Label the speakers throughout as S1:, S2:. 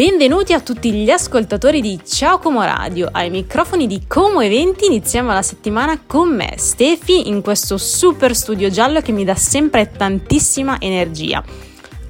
S1: Benvenuti a tutti gli ascoltatori di Ciao Como Radio. Ai microfoni di Como Eventi iniziamo la settimana con me, Stefi, in questo super studio giallo che mi dà sempre tantissima energia.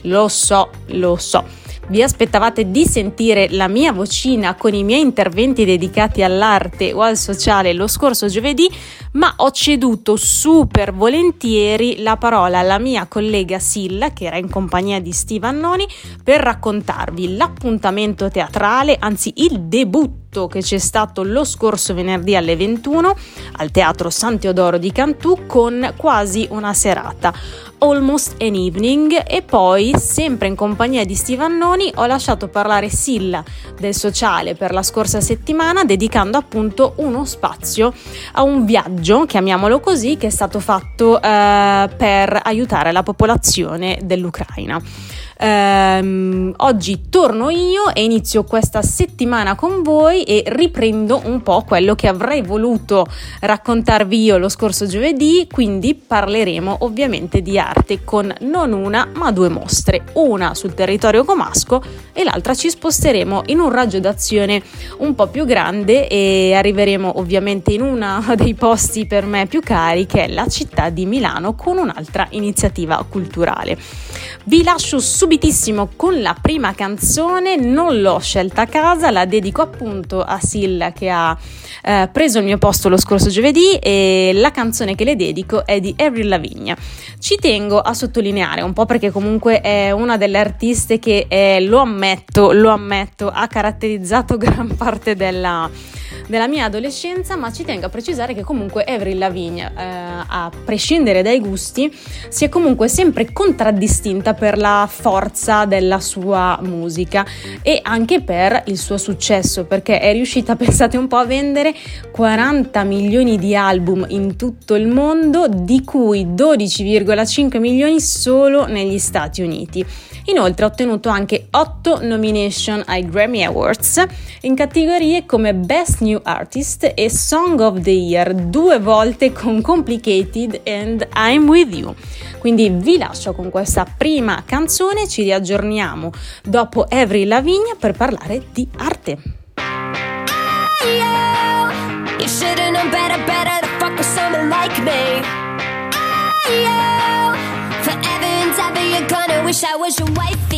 S1: Lo so, lo so vi aspettavate di sentire la mia vocina con i miei interventi dedicati all'arte o al sociale lo scorso giovedì, ma ho ceduto super volentieri la parola alla mia collega Silla, che era in compagnia di Steve Annoni, per raccontarvi l'appuntamento teatrale, anzi il debutto che c'è stato lo scorso venerdì alle 21 al Teatro San Teodoro di Cantù con quasi una serata. Almost an Evening e poi, sempre in compagnia di Steve Annoni, ho lasciato parlare Silla del sociale per la scorsa settimana dedicando appunto uno spazio a un viaggio, chiamiamolo così, che è stato fatto eh, per aiutare la popolazione dell'Ucraina. Ehm, oggi torno io e inizio questa settimana con voi e riprendo un po' quello che avrei voluto raccontarvi io lo scorso giovedì, quindi parleremo ovviamente di arte con non una ma due mostre, una sul territorio comasco e l'altra ci sposteremo in un raggio d'azione un po' più grande e arriveremo ovviamente in uno dei posti per me più cari che è la città di Milano con un'altra iniziativa culturale. Vi lascio subito subitissimo con la prima canzone, non l'ho scelta a casa, la dedico appunto a Silla che ha eh, preso il mio posto lo scorso giovedì e la canzone che le dedico è di Avril Lavigne. Ci tengo a sottolineare un po' perché comunque è una delle artiste che è, lo ammetto, lo ammetto, ha caratterizzato gran parte della della mia adolescenza, ma ci tengo a precisare che comunque Avril Lavigne, eh, a prescindere dai gusti, si è comunque sempre contraddistinta per la forza della sua musica e anche per il suo successo, perché è riuscita, pensate un po', a vendere 40 milioni di album in tutto il mondo, di cui 12,5 milioni solo negli Stati Uniti. Inoltre ha ottenuto anche 8 nomination ai Grammy Awards in categorie come Best New Artist e Song of the Year, due volte con Complicated and I'm With You. Quindi vi lascio con questa prima canzone, ci riaggiorniamo dopo Avril Lavigne per parlare di arte. Like me. Forever wish I was your wifey.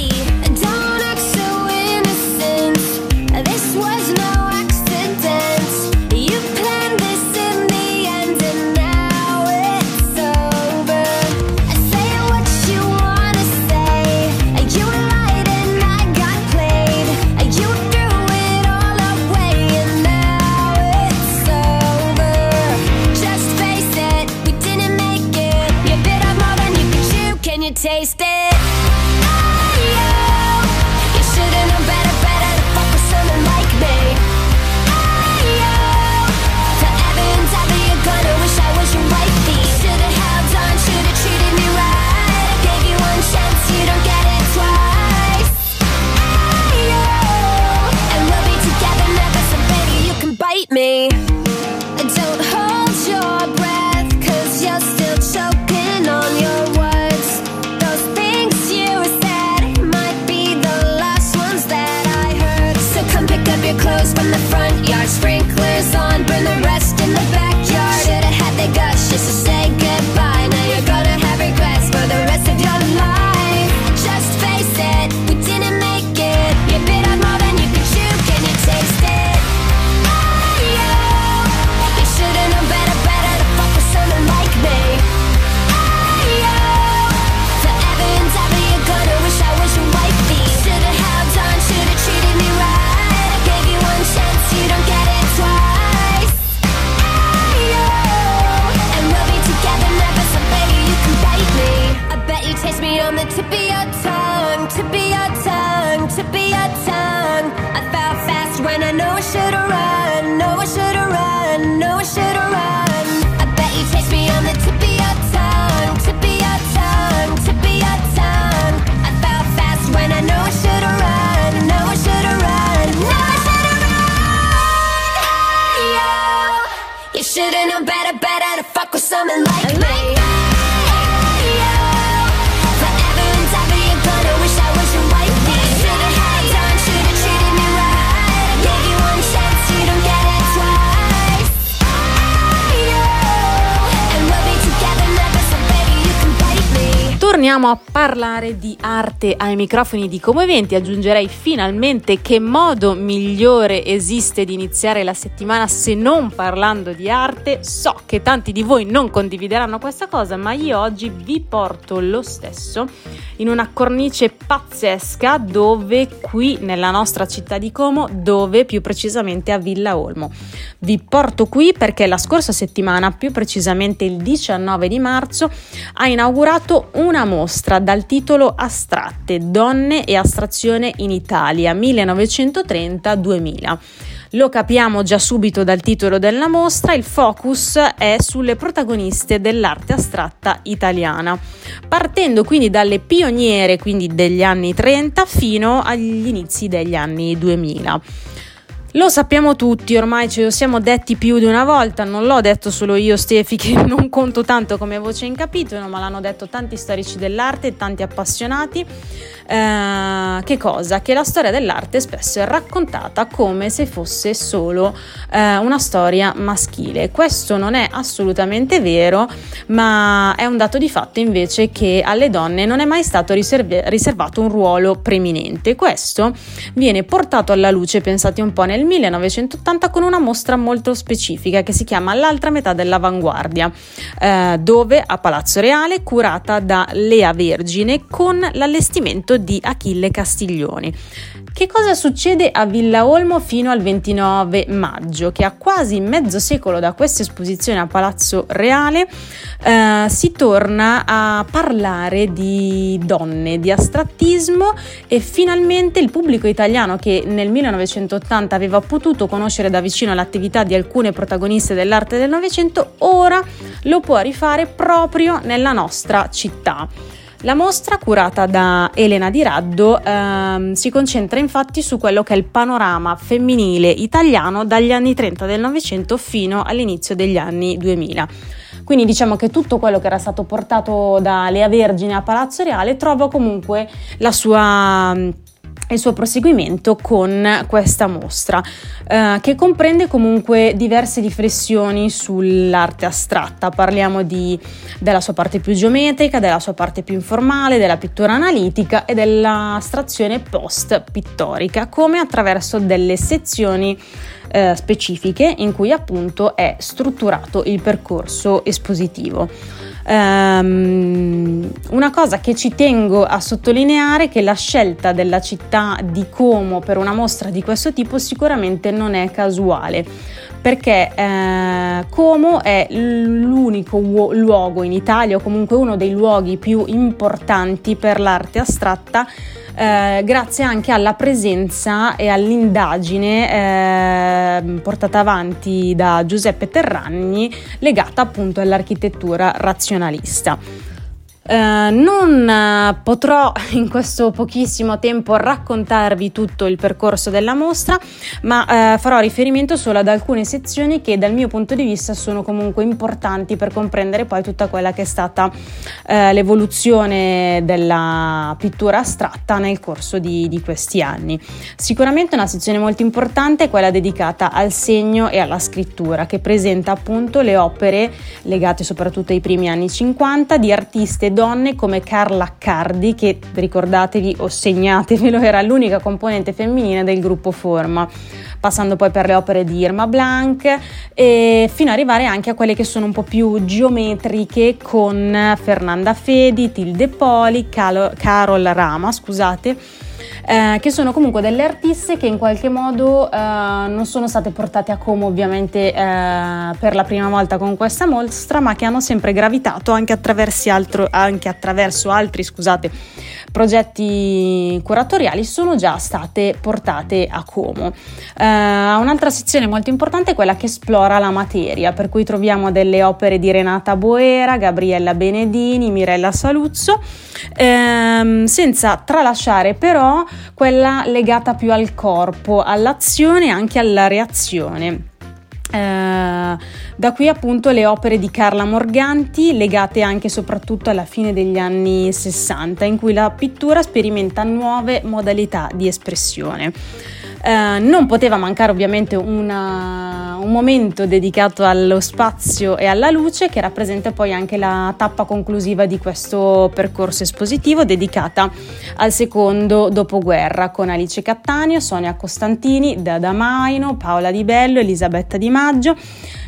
S2: I should arrive.
S1: Torniamo a parlare di arte ai microfoni di Como Eventi. Aggiungerei finalmente che modo migliore esiste di iniziare la settimana se non parlando di arte. So che tanti di voi non condivideranno questa cosa, ma io oggi vi porto lo stesso in una cornice pazzesca dove qui nella nostra città di Como, dove più precisamente a Villa Olmo. Vi porto qui perché la scorsa settimana, più precisamente il 19 di marzo, ha inaugurato un una mostra dal titolo Astratte, Donne e Astrazione in Italia 1930-2000. Lo capiamo già subito dal titolo della mostra, il focus è sulle protagoniste dell'arte astratta italiana, partendo quindi dalle pioniere, quindi degli anni 30 fino agli inizi degli anni 2000. Lo sappiamo tutti, ormai ce lo siamo detti più di una volta, non l'ho detto solo io Stefi che non conto tanto come voce in capitolo, ma l'hanno detto tanti storici dell'arte e tanti appassionati. Eh, che cosa? Che la storia dell'arte spesso è raccontata come se fosse solo eh, una storia maschile. Questo non è assolutamente vero, ma è un dato di fatto invece che alle donne non è mai stato riserv- riservato un ruolo preminente. Questo viene portato alla luce, pensate un po', nel nel 1980 con una mostra molto specifica che si chiama L'altra metà dell'avanguardia, eh, dove a Palazzo Reale, curata da Lea Vergine con l'allestimento di Achille Castiglioni. Che cosa succede a Villa Olmo fino al 29 maggio? Che a quasi mezzo secolo da questa esposizione a Palazzo Reale eh, si torna a parlare di donne, di astrattismo e finalmente il pubblico italiano che nel 1980 aveva potuto conoscere da vicino l'attività di alcune protagoniste dell'arte del Novecento ora lo può rifare proprio nella nostra città. La mostra, curata da Elena Di Raddo, ehm, si concentra infatti su quello che è il panorama femminile italiano dagli anni 30 del Novecento fino all'inizio degli anni 2000. Quindi diciamo che tutto quello che era stato portato da Lea Vergine a Palazzo Reale trova comunque la sua il suo proseguimento con questa mostra, eh, che comprende comunque diverse riflessioni sull'arte astratta. Parliamo di, della sua parte più geometrica, della sua parte più informale, della pittura analitica e dell'astrazione post-pittorica, come attraverso delle sezioni eh, specifiche in cui appunto è strutturato il percorso espositivo. Um, una cosa che ci tengo a sottolineare è che la scelta della città di Como per una mostra di questo tipo sicuramente non è casuale perché eh, Como è l'unico uo- luogo in Italia o comunque uno dei luoghi più importanti per l'arte astratta eh, grazie anche alla presenza e all'indagine eh, portata avanti da Giuseppe Terragni legata appunto all'architettura razionalista. Uh, non uh, potrò in questo pochissimo tempo raccontarvi tutto il percorso della mostra, ma uh, farò riferimento solo ad alcune sezioni che dal mio punto di vista sono comunque importanti per comprendere poi tutta quella che è stata l'evoluzione della pittura astratta nel corso di, di, questi anni. Sicuramente una sezione molto importante è quella dedicata al segno e alla scrittura, che presenta appunto le opere legate soprattutto ai primi anni 50 di donne come Carla Cardi, che ricordatevi o segnatevelo, era l'unica componente femminile del gruppo Forma, passando poi per le opere di Irma Blanc e fino ad arrivare anche a quelle che sono un po' più geometriche con Fernanda Fedi, Tilde Poli, Carol Rama, scusate eh, che sono comunque delle artiste che in qualche modo eh, non sono state portate a Como ovviamente eh, per la prima volta con questa mostra, ma che hanno sempre gravitato anche, altro, anche attraverso altri scusate, progetti curatoriali, sono già state portate a Como. Eh, un'altra sezione molto importante è quella che esplora la materia, per cui troviamo delle opere di Renata Boera, Gabriella Benedini, Mirella Saluzzo, ehm, senza tralasciare però quella legata più al corpo, all'azione e anche alla reazione. Uh, da qui appunto le opere di Carla Morganti legate anche e soprattutto alla fine degli anni 60 in cui la pittura sperimenta nuove modalità di espressione. Uh, non poteva mancare ovviamente una, un momento dedicato allo spazio e alla luce che rappresenta poi anche la tappa conclusiva di questo percorso espositivo dedicata al secondo dopoguerra con Alice Cattaneo, Sonia Costantini, Dada Maino, Paola Di Bello, Elisabetta Di Maggio.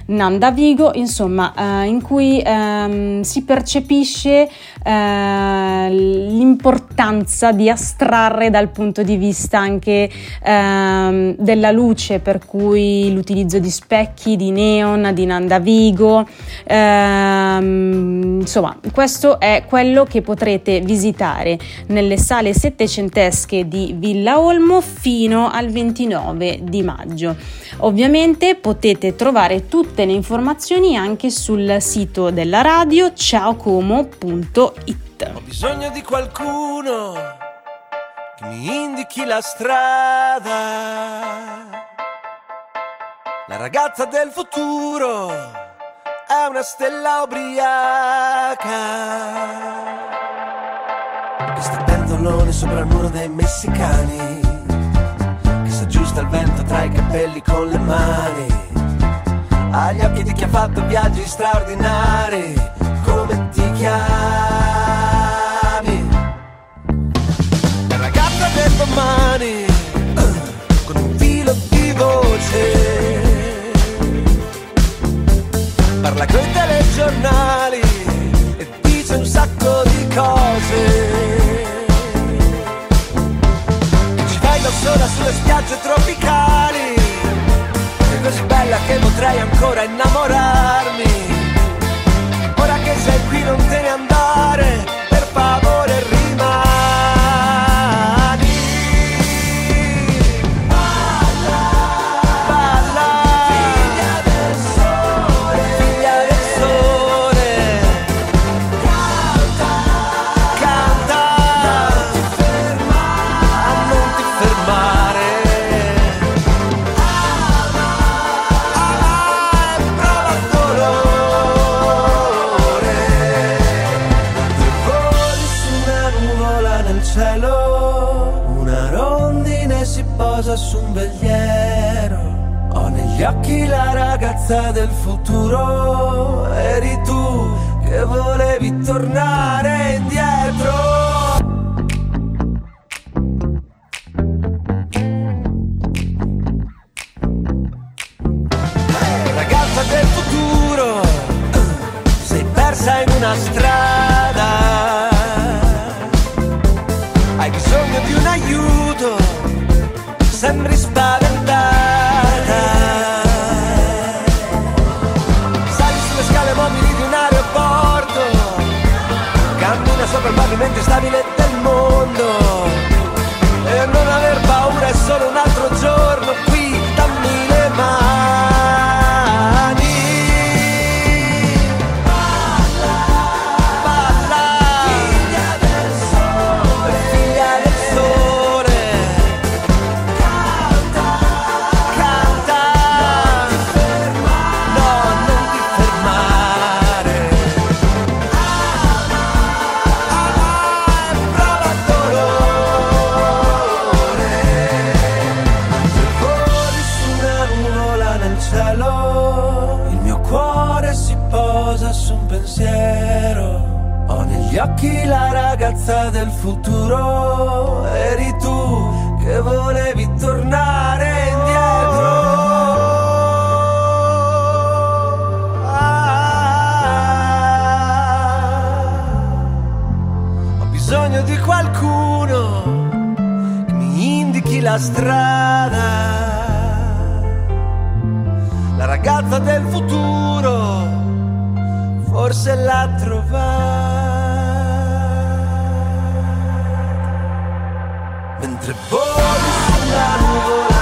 S1: Nanda Vigo, insomma, eh, in cui ehm, si percepisce eh, l'importanza di astrarre dal punto di vista anche ehm, della luce, per cui l'utilizzo di specchi, di neon, di Nanda Vigo, ehm, insomma, questo è quello che potrete visitare nelle sale settecentesche di Villa Olmo fino al 29 di maggio. Ovviamente potete trovare tutte tutte le informazioni anche sul sito della radio ciaocomo.it.
S2: Ho bisogno di qualcuno che mi indichi la strada. La ragazza del futuro è una stella ubriaca. Che sta pentolone sopra il muro dei messicani. Che s'aggiusta il vento tra i capelli con le mani agli occhi di chi ha fatto viaggi straordinari, come ti chiami? La ragazza del domani, con un filo di voce, parla coi telegiornali e dice un sacco di cose. Ci fai da sola sulle spiagge tropicali bella che potrei ancora innamorarmi. Ora che sei qui non te ne andare, per favore Eri tu che volevi tornare la strada. La ragazza del futuro forse l'ha trovata. Mentre voli sulla nuvola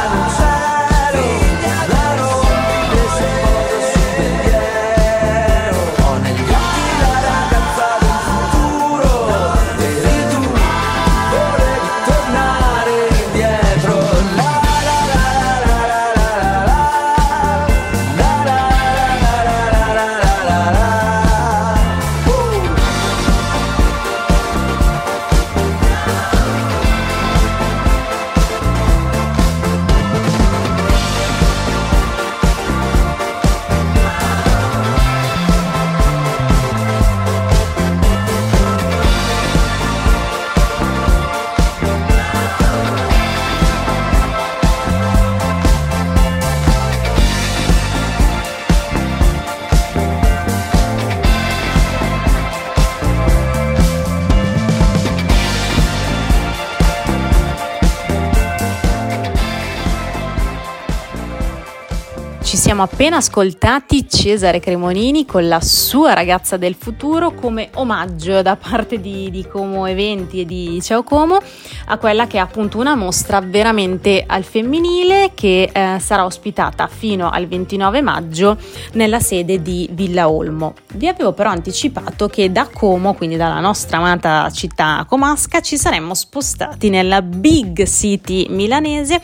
S1: siamo appena ascoltati Cesare Cremonini con la sua ragazza del futuro come omaggio da parte di, di Como Eventi e di Ciao Como a quella che è appunto una mostra veramente al femminile che eh, sarà ospitata fino al 29 maggio nella sede di Villa Olmo. Vi avevo però anticipato che da Como, quindi dalla nostra amata città comasca, ci saremmo spostati nella big city milanese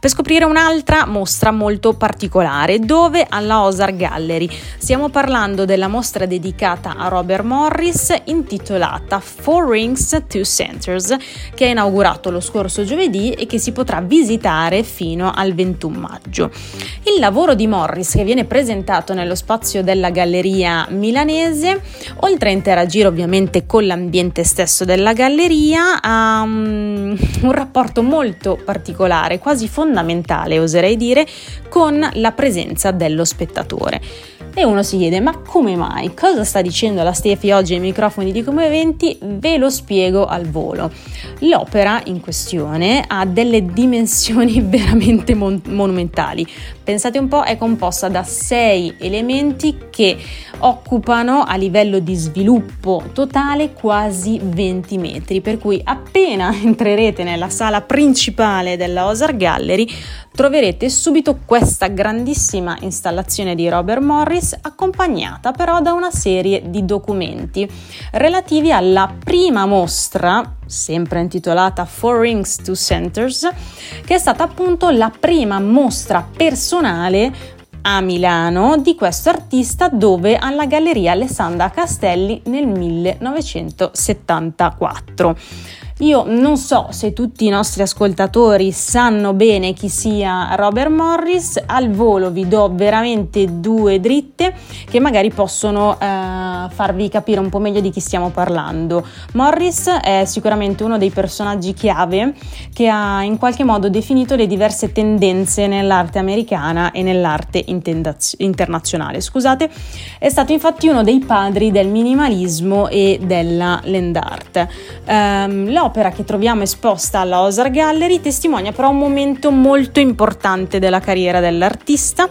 S1: per scoprire un'altra mostra molto particolare dove alla Ozar Gallery. Stiamo parlando della mostra dedicata a Robert Morris intitolata Four Rings, Two Centers che è inaugurato lo scorso giovedì e che si potrà visitare fino al 21 maggio. Il lavoro di Morris che viene presentato nello spazio della galleria milanese, oltre a interagire ovviamente con l'ambiente stesso della galleria, ha um, un rapporto molto particolare, quasi fondamentale oserei dire, con la presenza dello spettatore. E uno si chiede, ma come mai? Cosa sta dicendo la Stefi oggi ai microfoni di Come Eventi? Ve lo spiego al volo. L'opera in questione ha delle dimensioni veramente mon- monumentali. Pensate un po', è composta da sei elementi che occupano a livello di sviluppo totale quasi 20 metri, per cui appena entrerete nella sala principale della Ozar Gallery troverete subito questa grandissima installazione di Robert Morris accompagnata però da una serie di documenti relativi alla prima mostra sempre intitolata Four Rings to Centers che è stata appunto la prima mostra personale a Milano di questo artista dove alla Galleria Alessandra Castelli nel 1974. Io non so se tutti i nostri ascoltatori sanno bene chi sia Robert Morris, al volo vi do veramente due dritte che magari possono eh, farvi capire un po' meglio di chi stiamo parlando. Morris è sicuramente uno dei personaggi chiave che ha in qualche modo definito le diverse tendenze nell'arte americana e nell'arte internazionale. Scusate, è stato infatti uno dei padri del minimalismo e della land art. Um, l'opera che troviamo esposta alla Osar Gallery testimonia però un momento molto importante della carriera dell'artista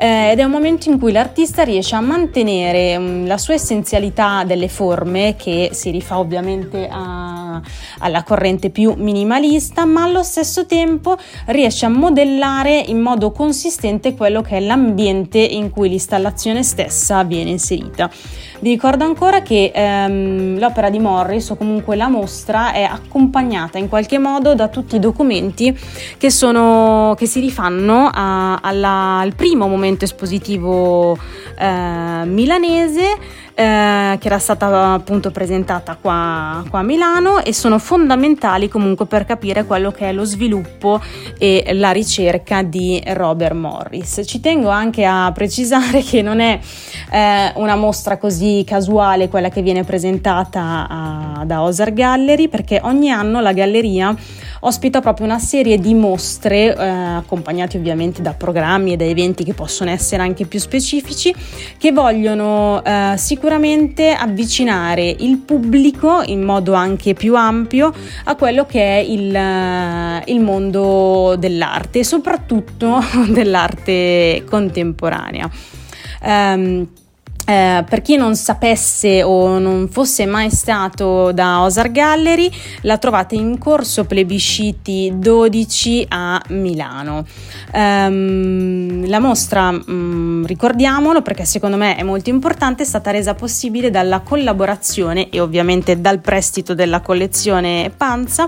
S1: eh, ed è un momento in cui l'artista riesce a mantenere um, la sua essenzialità delle forme che si rifà ovviamente a, alla corrente più minimalista ma allo stesso tempo riesce a modellare in modo consistente quello che è l'ambiente in cui l'installazione stessa viene inserita. Vi ricordo ancora che ehm, l'opera di Morris o comunque la mostra è accompagnata in qualche modo da tutti i documenti che, sono, che si rifanno a, alla, al primo momento espositivo eh, milanese eh, che era stata appunto presentata qua, qua, a Milano e sono fondamentali comunque per capire quello che è lo sviluppo e la ricerca di Robert Morris. Ci tengo anche a precisare che non è eh, una mostra così casuale quella che viene presentata a, da Osar Gallery perché ogni anno la galleria ospita proprio una serie di mostre eh, accompagnati ovviamente da programmi e da eventi che possono essere anche più specifici che vogliono eh, sicuramente avvicinare il pubblico in modo anche più ampio a quello che è il, eh, il mondo dell'arte soprattutto dell'arte contemporanea. Um, eh, per chi non sapesse o non fosse mai stato da Osar Gallery, la trovate in corso Plebisciti 12 a Milano. Um, la mostra, um, ricordiamolo perché secondo me è molto importante, è stata resa possibile dalla collaborazione e ovviamente dal prestito della collezione Panza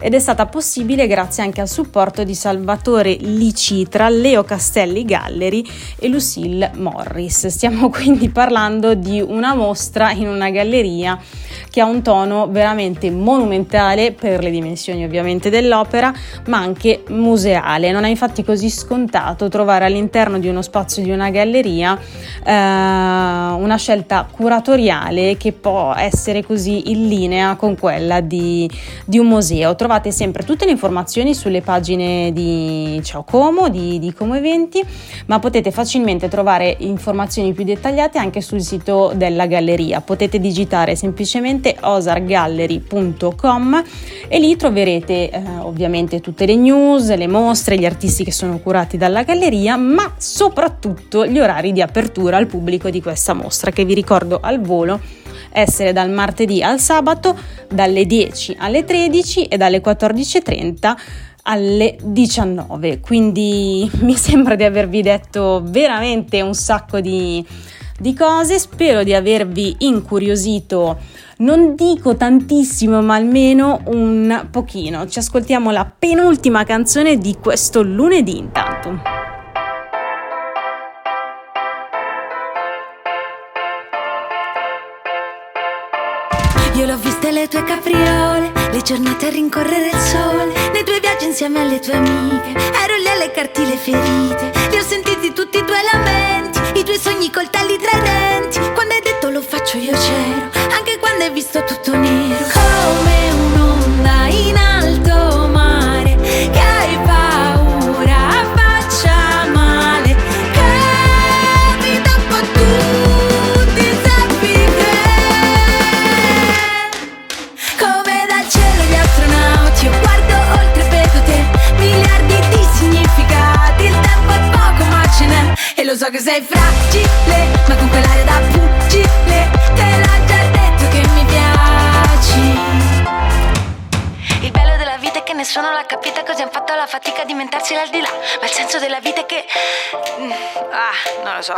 S1: ed è stata possibile grazie anche al supporto di Salvatore Licitra, Leo Castelli Gallery e Lucille Morris. Stiamo quindi parlando di una mostra in una galleria che ha un tono veramente monumentale per le dimensioni ovviamente dell'opera, ma anche museale. Non è infatti così scontato trovare all'interno di uno spazio di una galleria eh, una scelta curatoriale che può essere così in linea con quella di, di un museo. Trovate sempre tutte le informazioni sulle pagine di Ciao Como, di, di Como Eventi, ma potete facilmente trovare informazioni più dettagliate anche anche sul sito della galleria. Potete digitare semplicemente osargallery.com e lì troverete eh, ovviamente tutte le news, le mostre, gli artisti che sono curati dalla galleria, ma soprattutto gli orari di apertura al pubblico di questa mostra che vi ricordo al volo essere dal martedì al sabato dalle 10 alle 13 e dalle 14.30 alle 19. Quindi mi sembra di avervi detto veramente un sacco di, di cose. Spero di avervi incuriosito. Non dico tantissimo, ma almeno un pochino. Ci ascoltiamo la penultima canzone di questo lunedì intanto.
S3: Io l'ho viste le tue capriole, le giornate a rincorrere il sole, nei tuoi viaggi insieme alle tue amiche, ero lì a leccarti le ferite, li ho sentiti tutti i tuoi lamenti, i tuoi sogni coltelli tra i denti, quando hai detto lo faccio io c'ero, anche quando hai visto tutto nero, come un'onda in alto fatica di mentarsi l'aldilà Ma il senso della vita è che Mm, Ah, non lo so.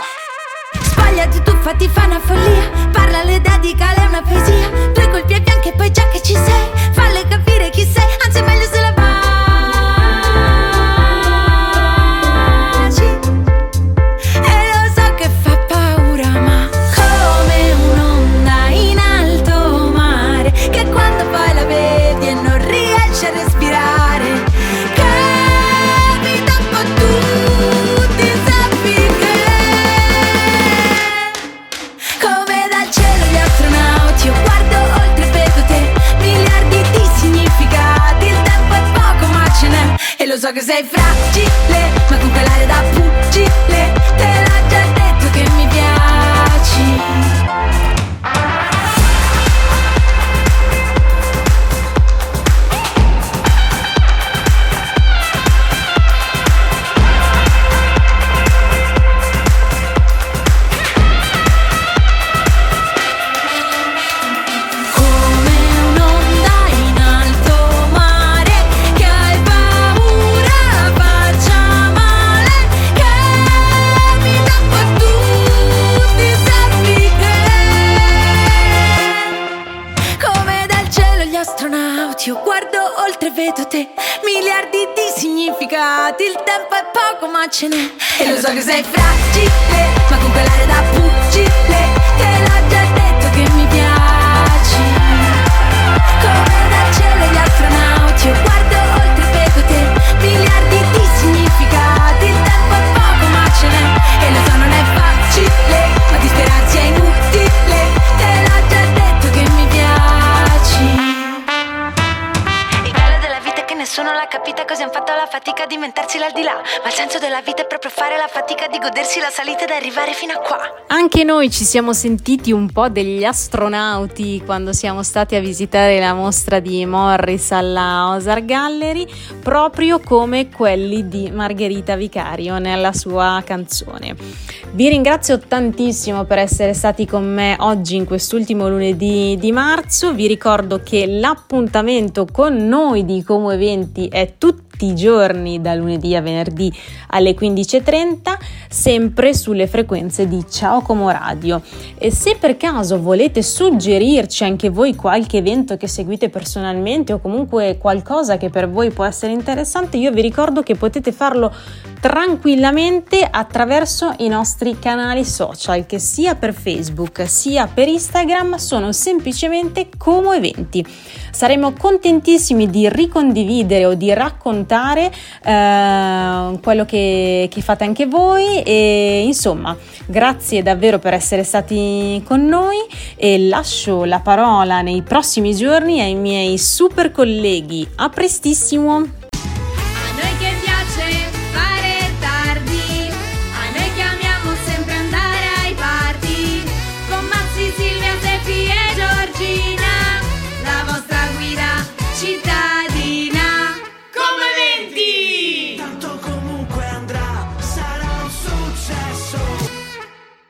S3: Sbagliati tu fatti fa una follia. Parla le dedica lei una poesia. Due colpi ai fianchi e poi già che ci sei. Falle capire chi sei n'è E lo so che sei fragile Ma con quell'aria da nessuno l'ha capita così hanno fatto la fatica di inventarsi l'aldilà Ma il senso della vita è proprio fare la fatica di godersi la salita ed arrivare fino a qua
S1: Anche noi ci siamo sentiti un po' degli astronauti quando siamo stati a visitare la mostra di Morris alla Ozar Gallery, proprio come quelli di Margherita Vicario nella sua canzone. Vi ringrazio tantissimo per essere stati con me oggi in quest'ultimo lunedì di marzo. Vi ricordo che l'appuntamento con noi di Como Eventi è tutti i giorni da lunedì a venerdì alle 15.30 sempre sulle frequenze di Ciao Como Radio. E se per caso volete suggerirci anche voi qualche evento che seguite personalmente o comunque qualcosa che per voi può essere interessante io vi ricordo che potete farlo tranquillamente attraverso i nostri canali social che sia per Facebook sia per Instagram sono semplicemente Como Eventi. Saremo contentissimi di ricondividere o di raccontare eh, quello che, che fate anche voi. E insomma grazie davvero per essere stati con noi. E lascio la parola nei prossimi giorni ai miei super colleghi. A prestissimo